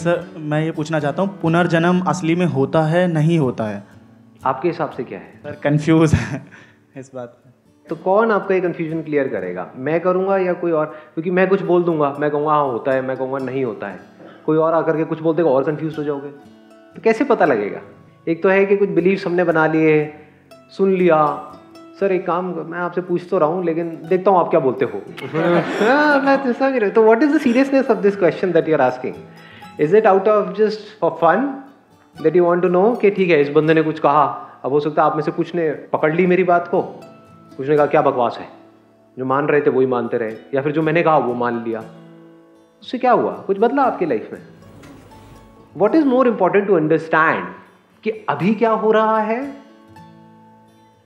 Sir मैं ये पूछना चाहता हूँ पुनर्जन्म असली में होता है नहीं होता है? आपके हिसाब से क्या है? सर कंफ्यूज है इस बात में तो कौन आपका ये कन्फ्यूज़न क्लियर करेगा? मैं करूँगा या कोई और? क्योंकि मैं कुछ बोल दूँगा मैं कहूँगा हाँ होता है मैं कहूँगा नहीं होता है। कोई और आकर के कुछ बोल देगा और कन्फ्यूज़ हो जाओगे। तो कैसे पता लगेगा? एक तो है कि कुछ बिलीव्स हमने बना लिए सुन लिया। सर एक काम मैं आपसे पूछ तो रहा हूँ लेकिन देखता हूँ आप क्या बोलते हो। हाँ, मैं तो समझ रहा तो what is the seriousness of this question that you are asking is it out of just for fun that you want to know कि ठीक है, इस बंदे ने कुछ कहा? अब हो सकता है आप में से कुछ ने पकड़ ली मेरी बात को। कुछ ने कहा, क्या बकवास है? जो मान रहे थे वही मानते रहे। या फिर जो मैंने कहा वो मान लिया। उससे क्या हुआ? कुछ बदला आपकी लाइफ में? What is more important to understand कि अभी क्या हो रहा है?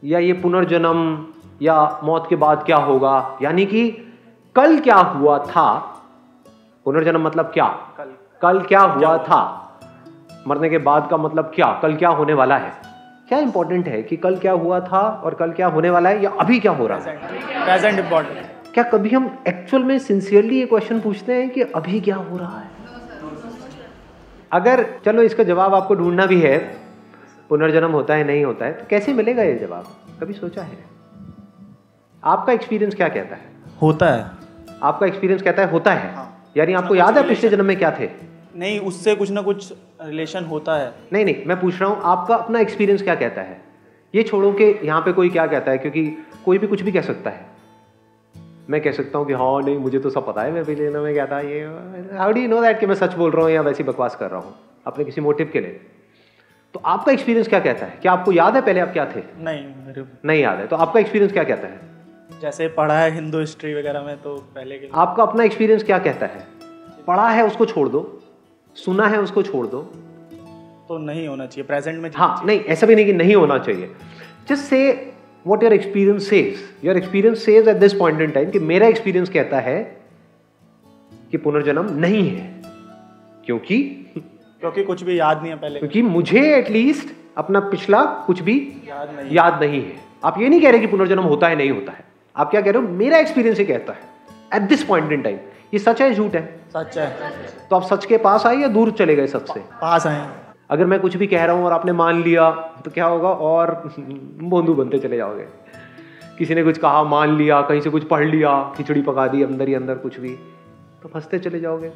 या ये पुनर्जन्म या मौत के बाद क्या होगा? यानी कि कल क्या हुआ था? पुनर्जन्म मतलब क्या? कल कल क्या हुआ था? मरने के बाद का मतलब क्या? कल क्या होने वाला है? क्या इंपॉर्टेंट है कि कल क्या हुआ था और कल क्या होने वाला है या अभी क्या हो रहा है? प्रेजेंट इम्पोर्टेंट क्या कभी हम एक्चुअल में सिंसियरली ये क्वेश्चन पूछते हैं कि अभी क्या हो रहा है? अगर चलो इसका जवाब आपको ढूंढना भी है पुनर्जन्म होता है नहीं होता है तो कैसे मिलेगा ये जवाब? कभी सोचा है? आपका एक्सपीरियंस क्या कहता है? होता है। आपका एक्सपीरियंस कहता है होता है? हाँ। यानी आपको याद है पिछले जन्म में क्या थे? नहीं उससे कुछ ना कुछ रिलेशन होता है। नहीं नहीं मैं पूछ रहा हूँ आपका अपना एक्सपीरियंस क्या कहता है? ये छोड़ो कि यहाँ पे कोई क्या कहता है क्योंकि कोई भी कुछ भी कह सकता है। मैं कह सकता हूँ कि हाँ नहीं मुझे तो सब पता है मैं पिछले जन्म में क्या था ये how do you know that कि मैं सच बोल रहा हूँ या वैसी बकवास कर रहा हूँ अपने किसी मोटिव के लिए? तो आपका एक्सपीरियंस क्या कहता है? क्या आपको याद है पहले आप क्या थे? नहीं मेरे नहीं याद है तो आपका एक्सपीरियंस क्या कहता है? जैसे पढ़ा है हिंदू हिस्ट्री वगैरह में तो पहले के आपका अपना एक्सपीरियंस क्या कहता है? पढ़ा है उसको छोड़ दो। सुना है उसको छोड़ दो। तो नहीं होना चाहिए प्रेजेंट में हाँ नहीं ऐसा भी नहीं कि नहीं होना चाहिए। Just say what your experience says your experience says at this point in time कि मेरा एक्सपीरियंस कहता है कि पुनर्जन्म नहीं है। क्योंकि क्योंकि कुछ भी याद नहीं है पहले। क्योंकि मुझे एटलीस्ट अपना पिछला कुछ भी याद नहीं याद नहीं है। आप ये नहीं कह रहे कि पुनर्जन्म होता है नहीं होता है। आप क्या कह रहे हो? मेरा एक्सपीरियंस ये कहता है। At this point in time ये सच है झूठ है? सच है। तो आप सच के पास आए या दूर चले गए सच से पास आए। अगर मैं कुछ भी कह रहा हूँ और आपने मान लिया तो क्या होगा? और बोंदू बनते चले जाओगे। किसी ने कुछ कहा मान लिया कहीं से कुछ पढ़ लिया खिचड़ी पका दी अंदर ही अंदर कुछ भी तो फंसते चले जाओगे।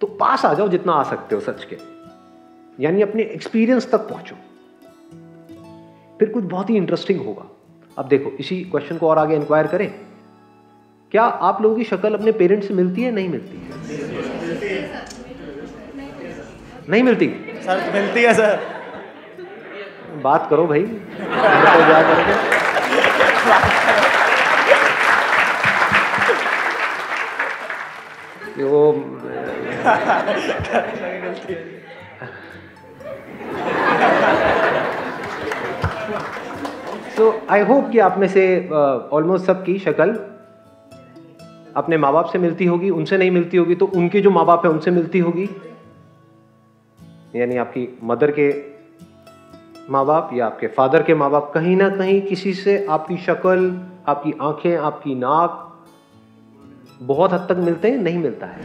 तो पास आ जाओ जितना आ सकते हो सच के। यानी अपने एक्सपीरियंस तक पहुंचो। फिर कुछ बहुत ही इंटरेस्टिंग होगा। अब देखो इसी क्वेश्चन को और आगे इंक्वायर करें। क्या आप लोगों की शक्ल अपने पेरेंट्स से मिलती है? नहीं मिलती है। नहीं मिलती? सर मिलती है सर। बात करो भाई। वो सो आई होप कि आप में से ऑलमोस्ट uh, सबकी शक्ल अपने माँ बाप से मिलती होगी, उनसे नहीं मिलती होगी तो उनके जो माँ बाप है, उनसे मिलती होगी? यानी आपकी मदर के माँ बाप या आपके फादर के माँ बाप कहीं ना कहीं किसी से आपकी शक्ल, आपकी आँखें, आपकी नाक बहुत हद तक मिलते हैं, नहीं मिलता है?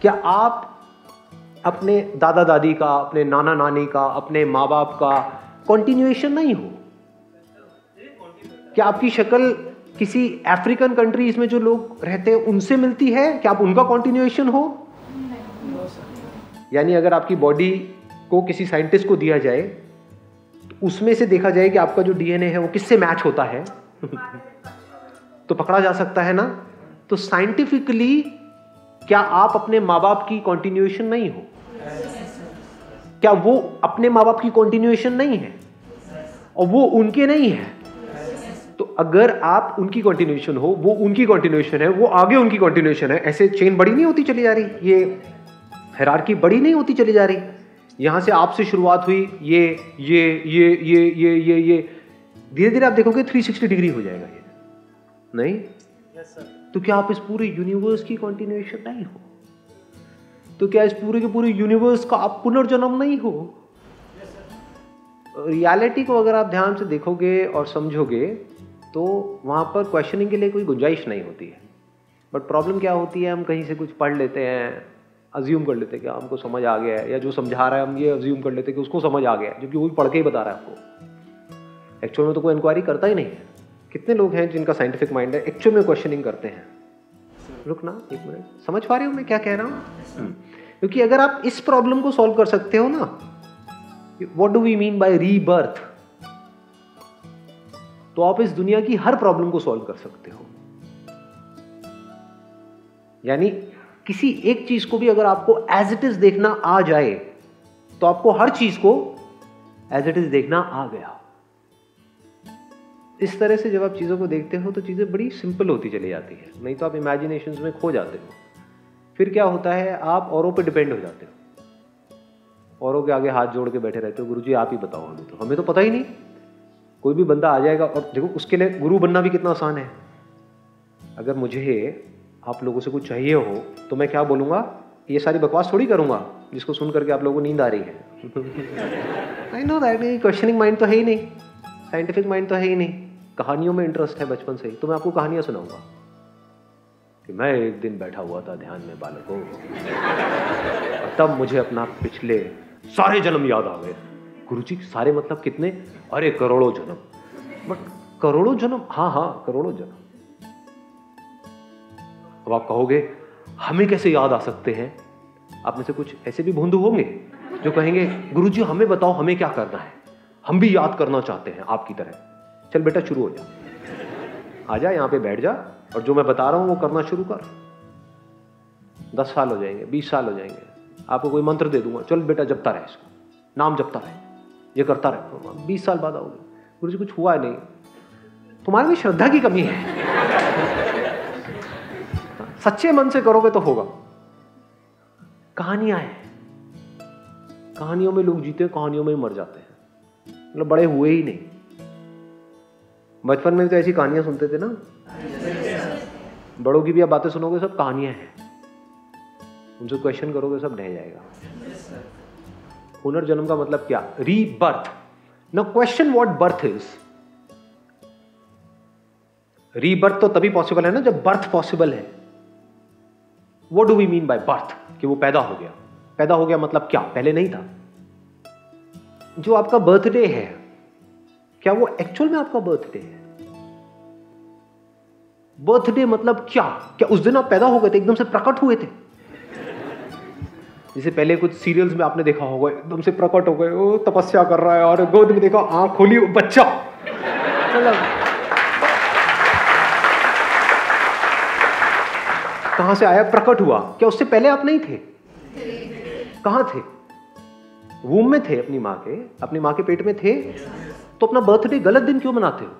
क्या आप अपने दादा दादी का, अपने नाना नानी का, अपने माँ बाप का कंटिन्यूएशन नहीं हो? क्या आपकी शक्ल किसी अफ्रीकन कंट्रीज़ में जो लोग रहते हैं, उनसे मिलती है? क्या आप उनका कॉन्टिन्यूएशन हो? यानी अगर आपकी बॉडी को किसी साइंटिस्ट को दिया जाए तो उसमें से देखा जाए कि आपका जो डीएनए है, वो किससे मैच होता है? तो पकड़ा जा सकता है ना? तो साइंटिफिकली क्या आप अपने माँ बाप की कॉन्टिन्यूएशन नहीं हो? क्या वो अपने माँ बाप की कॉन्टिन्यूएशन नहीं है? और वो उनके नहीं है? तो अगर आप उनकी कंटिन्यूएशन हो वो उनकी कंटिन्यूएशन है वो आगे उनकी कंटिन्यूएशन है ऐसे चेन बड़ी नहीं होती चली जा रही। ये हैरारकी बड़ी नहीं होती चली जा रही। यहाँ से आपसे शुरुआत हुई ये ये ये ये ये ये ये। धीरे धीरे आप देखोगे 360 डिग्री हो जाएगा ये। नहीं? सर तो क्या आप इस पूरे यूनिवर्स की कंटिन्यूएशन नहीं हो? तो क्या इस पूरे के पूरे यूनिवर्स का आप पुनर्जन्म नहीं हो? रियलिटी yes, को अगर आप ध्यान से देखोगे और समझोगे तो वहाँ पर क्वेश्चनिंग के लिए कोई गुंजाइश नहीं होती है। बट प्रॉब्लम क्या होती है? हम कहीं से कुछ पढ़ लेते हैं अज्यूम कर लेते हैं कि हमको समझ आ गया है या जो समझा रहा है हम ये अज्यूम कर लेते हैं कि उसको समझ आ गया है जबकि वो भी पढ़ के ही बता रहा है आपको एक्चुअल में तो कोई इंक्वायरी करता ही नहीं है। कितने लोग हैं जिनका साइंटिफिक माइंड है एक्चुअल में क्वेश्चनिंग करते हैं? रुकना एक मिनट समझ पा रहे हो मैं क्या कह रहा हूँ? हम्म। क्योंकि अगर आप इस प्रॉब्लम को सॉल्व कर सकते हो ना what do we mean by rebirth तो आप इस दुनिया की हर प्रॉब्लम को सॉल्व कर सकते हो। यानी किसी एक चीज़ को भी अगर आपको एज इट इज़ देखना आ जाए तो आपको हर चीज़ को एज इट इज़ देखना आ गया। इस तरह से जब आप चीज़ों को देखते हो तो चीज़ें बड़ी सिंपल होती चली जाती है। नहीं तो आप इमेजिनेशन में खो जाते हो। फिर क्या होता है, आप औरों पे डिपेंड हो जाते हो। औरों के आगे हाथ जोड़ के बैठे रहते हो गुरु जी आप ही बताओ हमें तो। हमें तो पता ही नहीं। कोई भी बंदा आ जाएगा और देखो उसके लिए गुरु बनना भी कितना आसान है। अगर मुझे आप लोगों से कुछ चाहिए हो तो मैं क्या बोलूँगा? ये सारी बकवास थोड़ी करूँगा, जिसको सुन करके आप लोगों को नींद आ रही है। I know that questioning mind तो है ही नहीं। साइंटिफिक माइंड तो है ही नहीं। कहानियों में इंटरेस्ट है बचपन से ही। तो मैं आपको कहानियाँ सुनाऊँगा। कि मैं एक दिन बैठा हुआ था ध्यान में बालकों तब मुझे अपना पिछले सारे जन्म याद आ गए। गुरु जी सारे मतलब कितने? अरे, करोड़ों जन्म। बट करोड़ों जन्म? हाँ हाँ करोड़ों जन्म। अब आप कहोगे, हमें कैसे याद आ सकते हैं? आप में से कुछ ऐसे भी भूंदू होंगे जो कहेंगे गुरु जी हमें बताओ, हमें क्या करना है? हम भी याद करना चाहते हैं आपकी तरह। चल बेटा, शुरू हो जा। आ जा, यहाँ पे बैठ जा और जो मैं बता रहा हूँ, वो करना शुरू कर। दस साल हो जाएँगे, बीस साल हो जाएँगे। आपको कोई मंत्र दे दूँगा। चल बेटा, जपता रहे इसको। नाम जपता रहे। ये करता रहे। बीस साल बाद आओगे। गुरु जी कुछ हुआ नहीं। तुम्हारे में श्रद्धा की कमी है। सच्चे मन से करोगे तो होगा। कहानियाँ हैं। कहानियों में लोग जीते कहानियों में मर जाते हैं। मतलब बड़े हुए ही नहीं। बचपन में तो ऐसी कहानियाँ सुनते थे ना। बड़ों की भी आप बातें सुनोगे, सब कहानियाँ हैं। उनसे क्वेश्चन करोगे, सब ढह जाएगा। पुनर्जन्म का मतलब क्या? रीबर्थ न question what birth is rebirth तो तभी पॉसिबल है ना जब बर्थ पॉसिबल है। वो do we mean by birth कि वो पैदा हो गया। पैदा हो गया मतलब क्या? पहले नहीं था। जो आपका बर्थडे है, क्या वो एक्चुअल में आपका बर्थडे है? बर्थडे मतलब क्या? क्या उस दिन आप पैदा हो गए थे, एकदम से प्रकट हुए थे? जैसे पहले कुछ सीरियल्स में आपने देखा होगा एकदम से प्रकट हो गए वो तपस्या कर रहा है और गोद में देखा आँख खोली बच्चा। मतलब कहाँ से आया? प्रकट हुआ। क्या उससे पहले आप नहीं थे? कहाँ थे? वूम में थे अपनी माँ के। अपनी माँ के पेट में थे। तो अपना बर्थडे गलत दिन क्यों मनाते हो?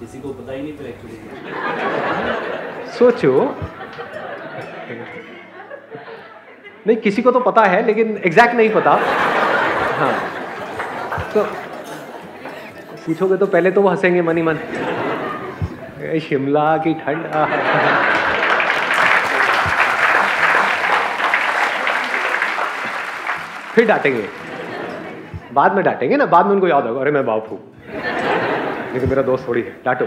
किसी को पता ही नहीं फिर एक्चुअली सोचो। नहीं, किसी को तो पता है, लेकिन एग्जैक्ट नहीं पता। हाँ। तो पूछोगे तो पहले तो वो हंसेंगे, मनी मन। शिमला की ठंड फिर डांटेंगे। बाद में डांटेंगे ना, बाद में उनको याद होगा, अरे मैं बाप हूँ। लेकिन मेरा दोस्त थोड़ी है, डांटो।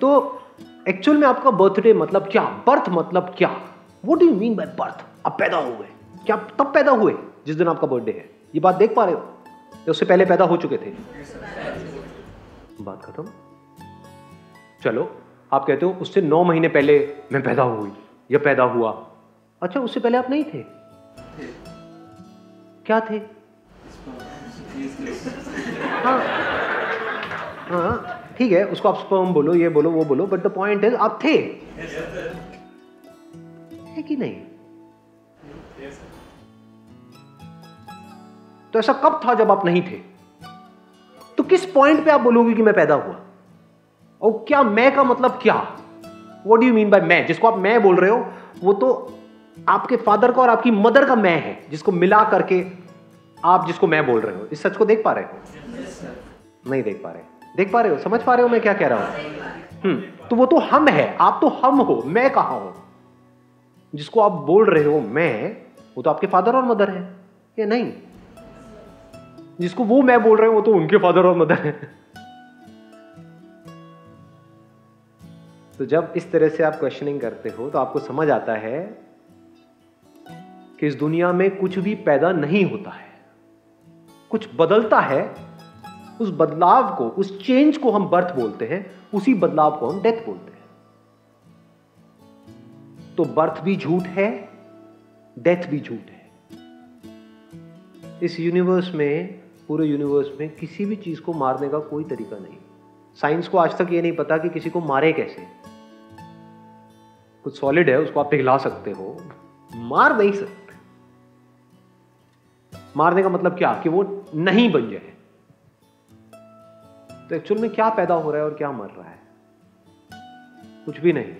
तो एक्चुअल में आपका बर्थडे मतलब क्या? बर्थ मतलब क्या? वो डू मीन बाय बर्थ आप पैदा हुए। क्या तब पैदा हुए? जिस दिन आपका बर्थडे है। ये बात देख पा रहे हो? या उससे पहले पैदा हो चुके थे। बात खत्म? चलो, आप कहते हो उससे नौ महीने पहले मैं पैदा हुई, या पैदा हुआ। अच्छा उससे पहले आप नहीं थे? क्या थे? हाँ। हाँ ठीक है, उसको आप स्पर्म बोलो, ये बोलो, वो बोलो बट द पॉइंट इज़ आप थे। है कि नहीं? तो ऐसा कब था जब आप नहीं थे? तो किस पॉइंट पे आप बोलोगे कि मैं पैदा हुआ? और क्या मैं का मतलब क्या? What do you mean by मैं? जिसको आप मैं बोल रहे हो वो तो आपके फादर का और आपकी मदर का मैं है जिसको मिला करके आप जिसको मैं बोल रहे हो। इस सच को देख पा रहे हो? Yes, नहीं देख पा रहे। देख पा रहे हो? समझ पा रहे हो मैं क्या कह रहा हूँ? हम्म तो वो तो हम है। आप तो हम हो। मैं कहा हूँ? जिसको आप बोल रहे हो मैं वो तो आपके फादर और मदर है। या नहीं? जिसको वो मैं बोल रहे हो, वो तो उनके फादर और मदर है। तो जब इस तरह से आप क्वेश्चनिंग करते हो तो आपको समझ आता है कि इस दुनिया में कुछ भी पैदा नहीं होता है। कुछ बदलता है, उस बदलाव को, उस चेंज को हम बर्थ बोलते हैं, उसी बदलाव को हम डेथ बोलते हैं। तो बर्थ भी झूठ है डेथ भी झूठ है। इस यूनिवर्स में पूरे यूनिवर्स में किसी भी चीज़ को मारने का कोई तरीका नहीं। साइंस को आज तक ये नहीं पता कि किसी को मारे कैसे। कुछ सॉलिड है, उसको आप पिघला सकते हो। मार नहीं सकते। मारने का मतलब क्या? कि वो नहीं बन जाए। तो एक्चुअल में क्या पैदा हो रहा है और क्या मर रहा है? कुछ भी नहीं।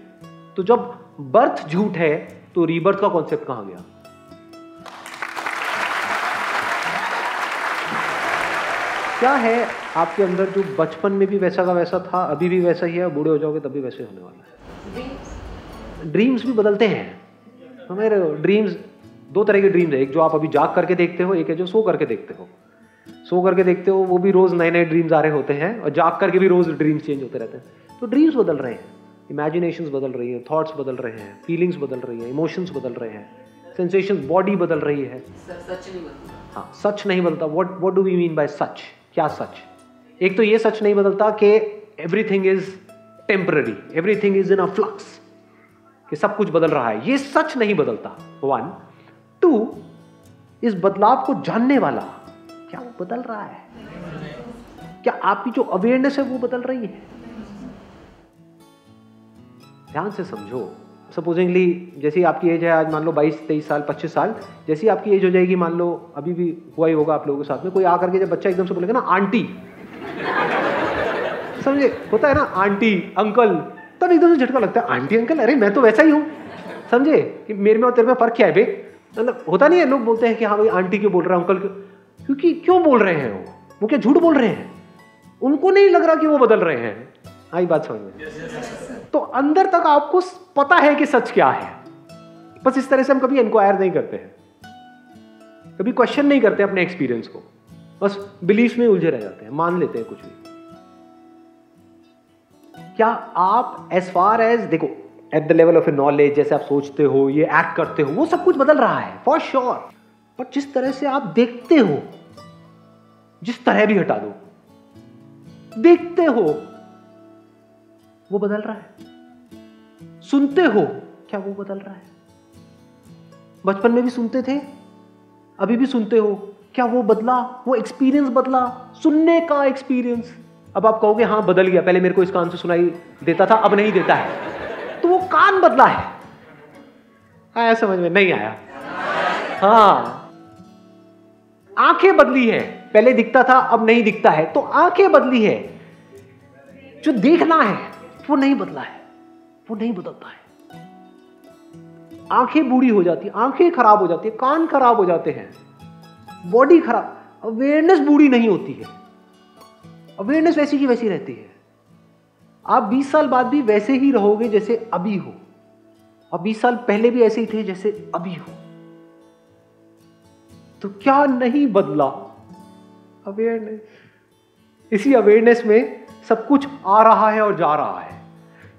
तो जब बर्थ झूठ है तो रीबर्थ का कॉन्सेप्ट कहाँ गया? क्या है आपके अंदर जो बचपन में भी वैसा का वैसा था अभी भी वैसा ही है बूढ़े हो जाओगे तब भी वैसे होने वाला है? ड्रीम्स भी बदलते हैं। हमारे ड्रीम्स दो तरह के ड्रीम्स है। एक जो आप अभी जाग करके देखते हो एक है जो सो करके देखते हो। सो करके देखते हो वो भी रोज नए नए ड्रीम्स आ रहे होते हैं और जाग करके भी रोज ड्रीम्स चेंज होते रहते हैं। तो ड्रीम्स बदल रहे हैं। इमेजिनेशन बदल रही है थॉट्स बदल रहे हैं फीलिंग्स बदल रही है इमोशंस बदल रहे हैं सेंसेशन बॉडी बदल रही है। सच नहीं बदलता। हाँ सच नहीं बदलता। What what do we mean by सच क्या सच? एक तो ये सच नहीं बदलता कि everything is temporary everything is in a flux कि सब कुछ बदल रहा है। ये सच नहीं बदलता। वन टू इस बदलाव को जानने वाला क्या वो बदल रहा है? क्या आपकी जो अवेयरनेस है वो बदल रही है? ध्यान से समझो। सपोजिंगली जैसी आपकी एज है, आज मान लो 22 23 साल 25 साल, जैसी आपकी एज हो जाएगी, मान लो अभी भी हुआ ही होगा आप लोगों के साथ में, कोई आकर के जब बच्चा एकदम से बोलेगा ना, आंटी, समझे? होता है ना, आंटी, अंकल, तब एकदम से झटका लगता है, आंटी, अंकल, अरे मैं तो वैसा ही हूँ, समझे? कि मेरे में और तेरे में फ़र्क क्या है बे? मतलब होता नहीं है, लोग बोलते हैं कि हाँ भाई, आंटी क्यों बोल रहा है, अंकल क्यों? क्योंकि क्यों बोल रहे हैं वो? वो क्या झूठ बोल रहे हैं? उनको नहीं लग रहा कि वो बदल रहे हैं। आई बात समझ में? तो अंदर तक आपको पता है कि सच क्या है। बस इस तरह से हम कभी इंक्वायर नहीं करते हैं। कभी क्वेश्चन नहीं करते अपने एक्सपीरियंस को। बस बिलीफ में उलझे रह जाते हैं, मान लेते हैं कुछ भी। क्या आप एज फार एज देखो at the level of a knowledge जैसे आप सोचते हो, ये एक्ट करते हो, वो सब कुछ बदल रहा है फॉर श्योर बट जिस तरह से आप देखते हो, जिस तरह भी हटा दो, देखते हो वो बदल रहा है। सुनते हो क्या वो बदल रहा है? बचपन में भी सुनते थे, अभी भी सुनते हो क्या वो बदला, वो एक्सपीरियंस बदला, सुनने का एक्सपीरियंस अब आप कहोगे हाँ बदल गया, पहले मेरे को इस कान से सुनाई देता था, अब नहीं देता है। तो वो कान बदला है। आया समझ में? नहीं आया। हाँ। आँखें बदली है। पहले दिखता था, अब नहीं दिखता है। तो आँखें बदली है। जो देखना है वो नहीं बदला है। वो नहीं बदलता है। आँखें बूढ़ी हो जाती आँखें खराब हो जाती है, कान खराब हो जाते हैं। बॉडी खराब, अवेयरनेस बूढ़ी नहीं होती है। अवेयरनेस वैसी की वैसी रहती है। आप 20 साल बाद भी वैसे ही रहोगे जैसे अभी हो। और 20 साल पहले भी ऐसे ही थे जैसे अभी हो। तो क्या नहीं बदला? अवेयरनेस इसी अवेयरनेस में सब कुछ आ रहा है और जा रहा है।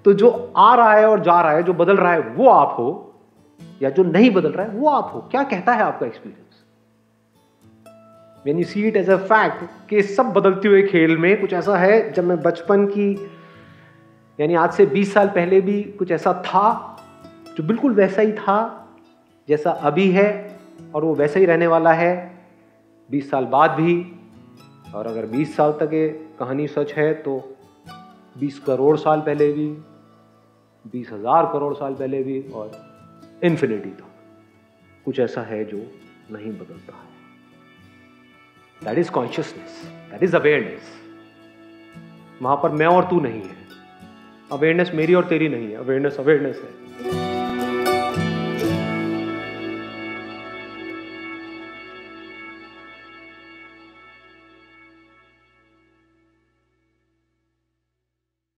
तो जो आ रहा है और जा रहा है, जो बदल रहा है, वो आप हो, या जो नहीं बदल रहा है, वो आप हो। क्या कहता है आपका experience when you see it as a fact कि सब बदलते हुए खेल में कुछ ऐसा है, जब मैं बचपन की, यानी आज से 20 साल पहले भी कुछ ऐसा था, जो बिल्कुल वैसा ही था, जैसा अभी है, और वो वैसा ही रहने वाला है 20 साल बाद भी, और अगर 20 साल तक कहानी सच है तो 20 करोड़ साल पहले भी, बीस हज़ार करोड़ साल पहले भी और इन्फिनिटी तक। कुछ ऐसा है जो नहीं बदलता है। That is consciousness that is awareness वहाँ पर मैं और तू नहीं है। अवेयरनेस मेरी और तेरी नहीं है। अवेयरनेस अवेयरनेस है।